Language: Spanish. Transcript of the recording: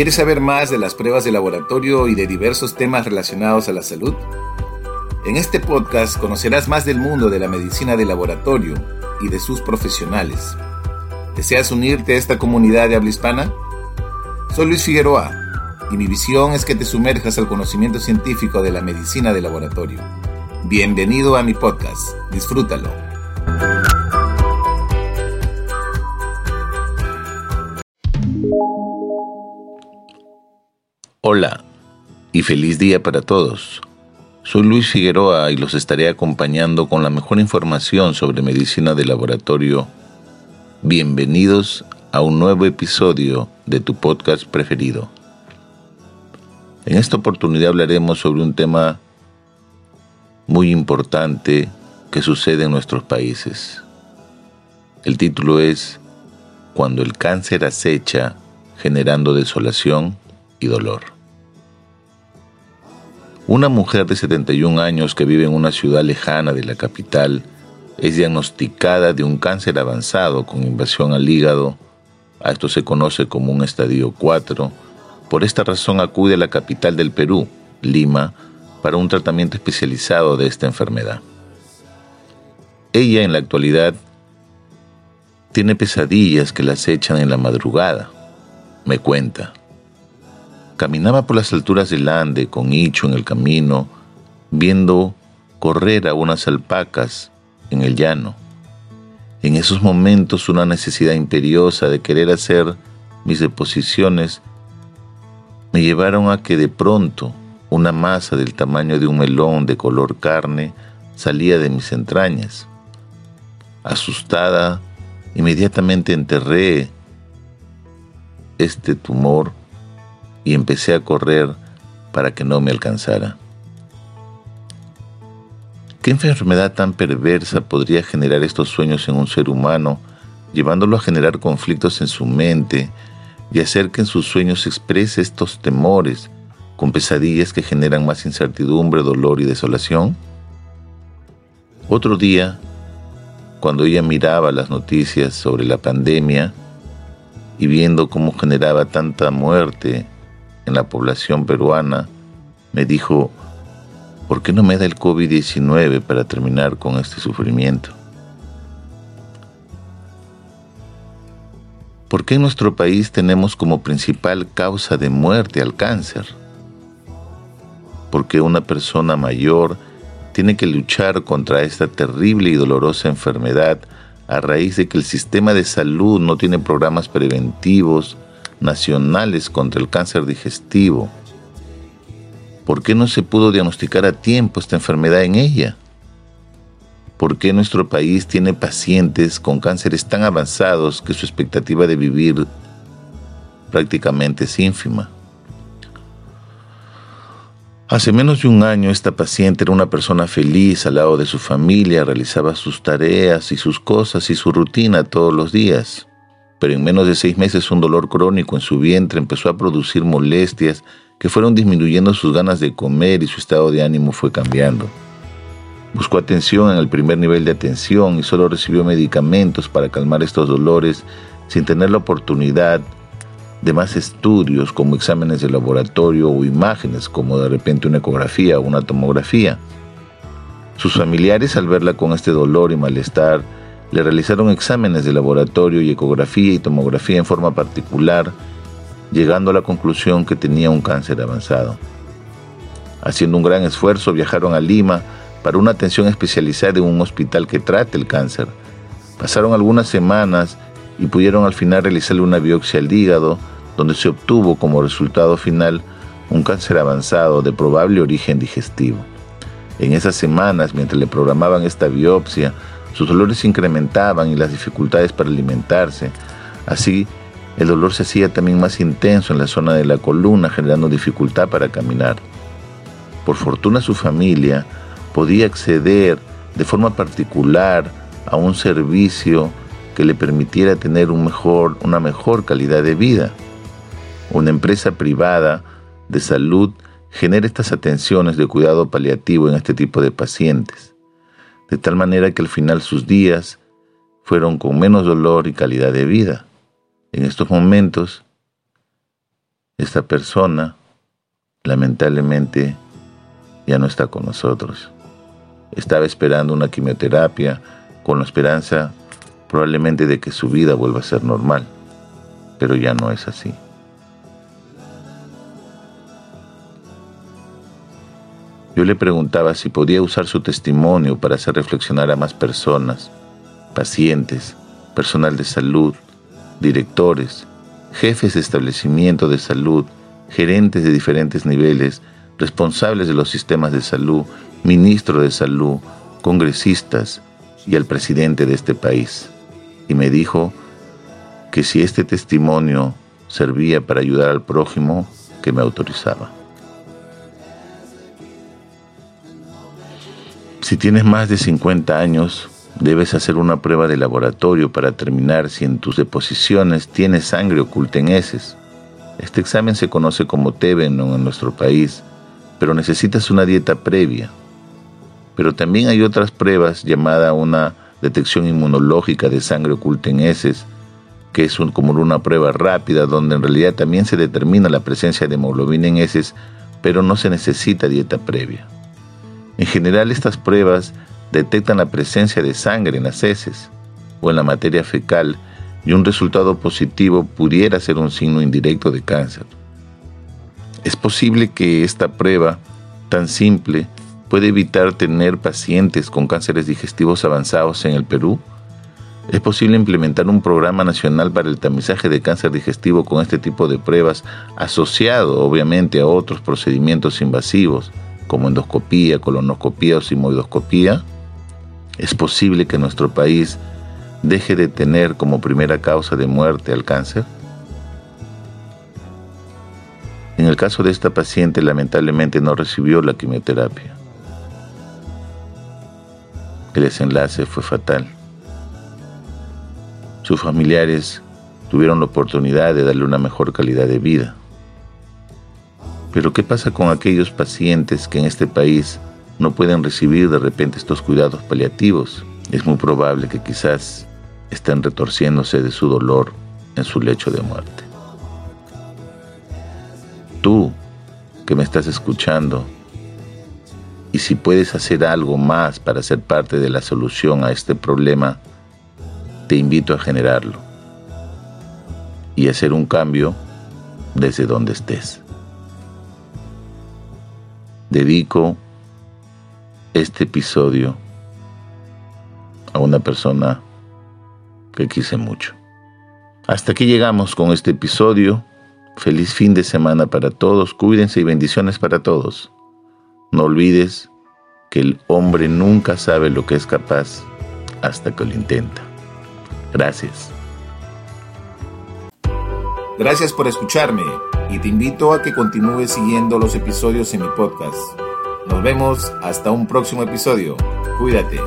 ¿Quieres saber más de las pruebas de laboratorio y de diversos temas relacionados a la salud? En este podcast conocerás más del mundo de la medicina de laboratorio y de sus profesionales. ¿Deseas unirte a esta comunidad de habla hispana? Soy Luis Figueroa y mi visión es que te sumerjas al conocimiento científico de la medicina de laboratorio. Bienvenido a mi podcast. Disfrútalo. Hola y feliz día para todos. Soy Luis Figueroa y los estaré acompañando con la mejor información sobre medicina de laboratorio. Bienvenidos a un nuevo episodio de tu podcast preferido. En esta oportunidad hablaremos sobre un tema muy importante que sucede en nuestros países. El título es Cuando el cáncer acecha generando desolación y dolor. Una mujer de 71 años que vive en una ciudad lejana de la capital es diagnosticada de un cáncer avanzado con invasión al hígado. A esto se conoce como un estadio 4. Por esta razón acude a la capital del Perú, Lima, para un tratamiento especializado de esta enfermedad. Ella en la actualidad tiene pesadillas que la acechan en la madrugada, me cuenta. Caminaba por las alturas del Ande con Hicho en el camino, viendo correr a unas alpacas en el llano. En esos momentos una necesidad imperiosa de querer hacer mis deposiciones me llevaron a que de pronto una masa del tamaño de un melón de color carne salía de mis entrañas. Asustada, inmediatamente enterré este tumor y empecé a correr para que no me alcanzara. ¿Qué enfermedad tan perversa podría generar estos sueños en un ser humano, llevándolo a generar conflictos en su mente y hacer que en sus sueños exprese estos temores con pesadillas que generan más incertidumbre, dolor y desolación? Otro día, cuando ella miraba las noticias sobre la pandemia y viendo cómo generaba tanta muerte la población peruana, me dijo, ¿por qué no me da el COVID-19 para terminar con este sufrimiento? ¿Por qué en nuestro país tenemos como principal causa de muerte al cáncer? Porque una persona mayor tiene que luchar contra esta terrible y dolorosa enfermedad a raíz de que el sistema de salud no tiene programas preventivos, nacionales contra el cáncer digestivo. ¿Por qué no se pudo diagnosticar a tiempo esta enfermedad en ella? ¿Por qué nuestro país tiene pacientes con cánceres tan avanzados que su expectativa de vivir prácticamente es ínfima? Hace menos de un año esta paciente era una persona feliz al lado de su familia, realizaba sus tareas y sus cosas y su rutina todos los días pero en menos de seis meses un dolor crónico en su vientre empezó a producir molestias que fueron disminuyendo sus ganas de comer y su estado de ánimo fue cambiando. Buscó atención en el primer nivel de atención y solo recibió medicamentos para calmar estos dolores sin tener la oportunidad de más estudios como exámenes de laboratorio o imágenes como de repente una ecografía o una tomografía. Sus familiares al verla con este dolor y malestar le realizaron exámenes de laboratorio y ecografía y tomografía en forma particular, llegando a la conclusión que tenía un cáncer avanzado. Haciendo un gran esfuerzo, viajaron a Lima para una atención especializada en un hospital que trate el cáncer. Pasaron algunas semanas y pudieron al final realizarle una biopsia al hígado, donde se obtuvo como resultado final un cáncer avanzado de probable origen digestivo. En esas semanas, mientras le programaban esta biopsia, sus dolores se incrementaban y las dificultades para alimentarse. Así, el dolor se hacía también más intenso en la zona de la columna, generando dificultad para caminar. Por fortuna su familia podía acceder de forma particular a un servicio que le permitiera tener un mejor, una mejor calidad de vida. Una empresa privada de salud genera estas atenciones de cuidado paliativo en este tipo de pacientes de tal manera que al final sus días fueron con menos dolor y calidad de vida. En estos momentos, esta persona lamentablemente ya no está con nosotros. Estaba esperando una quimioterapia con la esperanza probablemente de que su vida vuelva a ser normal, pero ya no es así. Yo le preguntaba si podía usar su testimonio para hacer reflexionar a más personas, pacientes, personal de salud, directores, jefes de establecimiento de salud, gerentes de diferentes niveles, responsables de los sistemas de salud, ministro de salud, congresistas y al presidente de este país. Y me dijo que si este testimonio servía para ayudar al prójimo, que me autorizaba. Si tienes más de 50 años, debes hacer una prueba de laboratorio para determinar si en tus deposiciones tienes sangre oculta en heces. Este examen se conoce como Tevenon en nuestro país, pero necesitas una dieta previa. Pero también hay otras pruebas llamada una detección inmunológica de sangre oculta en heces, que es como una prueba rápida donde en realidad también se determina la presencia de hemoglobina en heces, pero no se necesita dieta previa. En general estas pruebas detectan la presencia de sangre en las heces o en la materia fecal y un resultado positivo pudiera ser un signo indirecto de cáncer. Es posible que esta prueba tan simple puede evitar tener pacientes con cánceres digestivos avanzados en el Perú. Es posible implementar un programa nacional para el tamizaje de cáncer digestivo con este tipo de pruebas asociado obviamente a otros procedimientos invasivos como endoscopía, colonoscopía o simoidoscopía. Es posible que nuestro país deje de tener como primera causa de muerte al cáncer? En el caso de esta paciente, lamentablemente no recibió la quimioterapia. El desenlace fue fatal. Sus familiares tuvieron la oportunidad de darle una mejor calidad de vida. Pero ¿qué pasa con aquellos pacientes que en este país no pueden recibir de repente estos cuidados paliativos? Es muy probable que quizás estén retorciéndose de su dolor en su lecho de muerte. Tú que me estás escuchando, y si puedes hacer algo más para ser parte de la solución a este problema, te invito a generarlo y hacer un cambio desde donde estés. Dedico este episodio a una persona que quise mucho. Hasta aquí llegamos con este episodio. Feliz fin de semana para todos. Cuídense y bendiciones para todos. No olvides que el hombre nunca sabe lo que es capaz hasta que lo intenta. Gracias. Gracias por escucharme y te invito a que continúes siguiendo los episodios en mi podcast. Nos vemos hasta un próximo episodio. Cuídate.